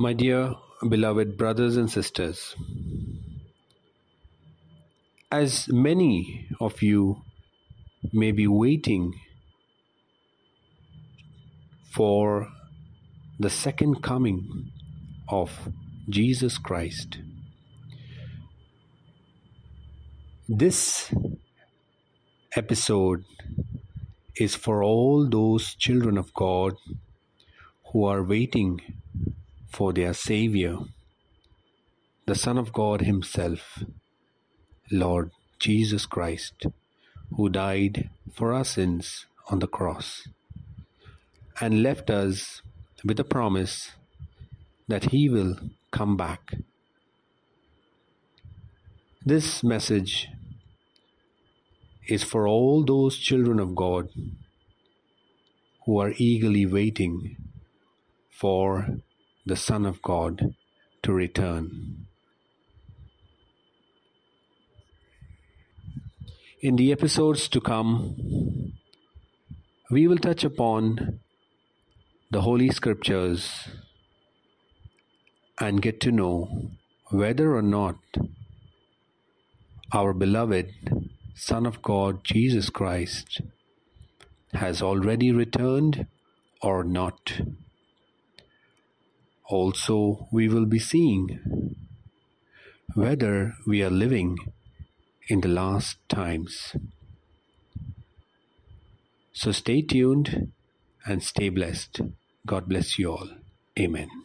My dear beloved brothers and sisters, as many of you may be waiting for the second coming of Jesus Christ, this episode is for all those children of God who are waiting for their Savior, the Son of God Himself, Lord Jesus Christ, who died for our sins on the cross and left us with a promise that He will come back. This message is for all those children of God who are eagerly waiting for the Son of God to return. In the episodes to come, we will touch upon the Holy Scriptures and get to know whether or not our beloved Son of God, Jesus Christ, has already returned or not. Also, we will be seeing whether we are living in the last times. So stay tuned and stay blessed. God bless you all. Amen.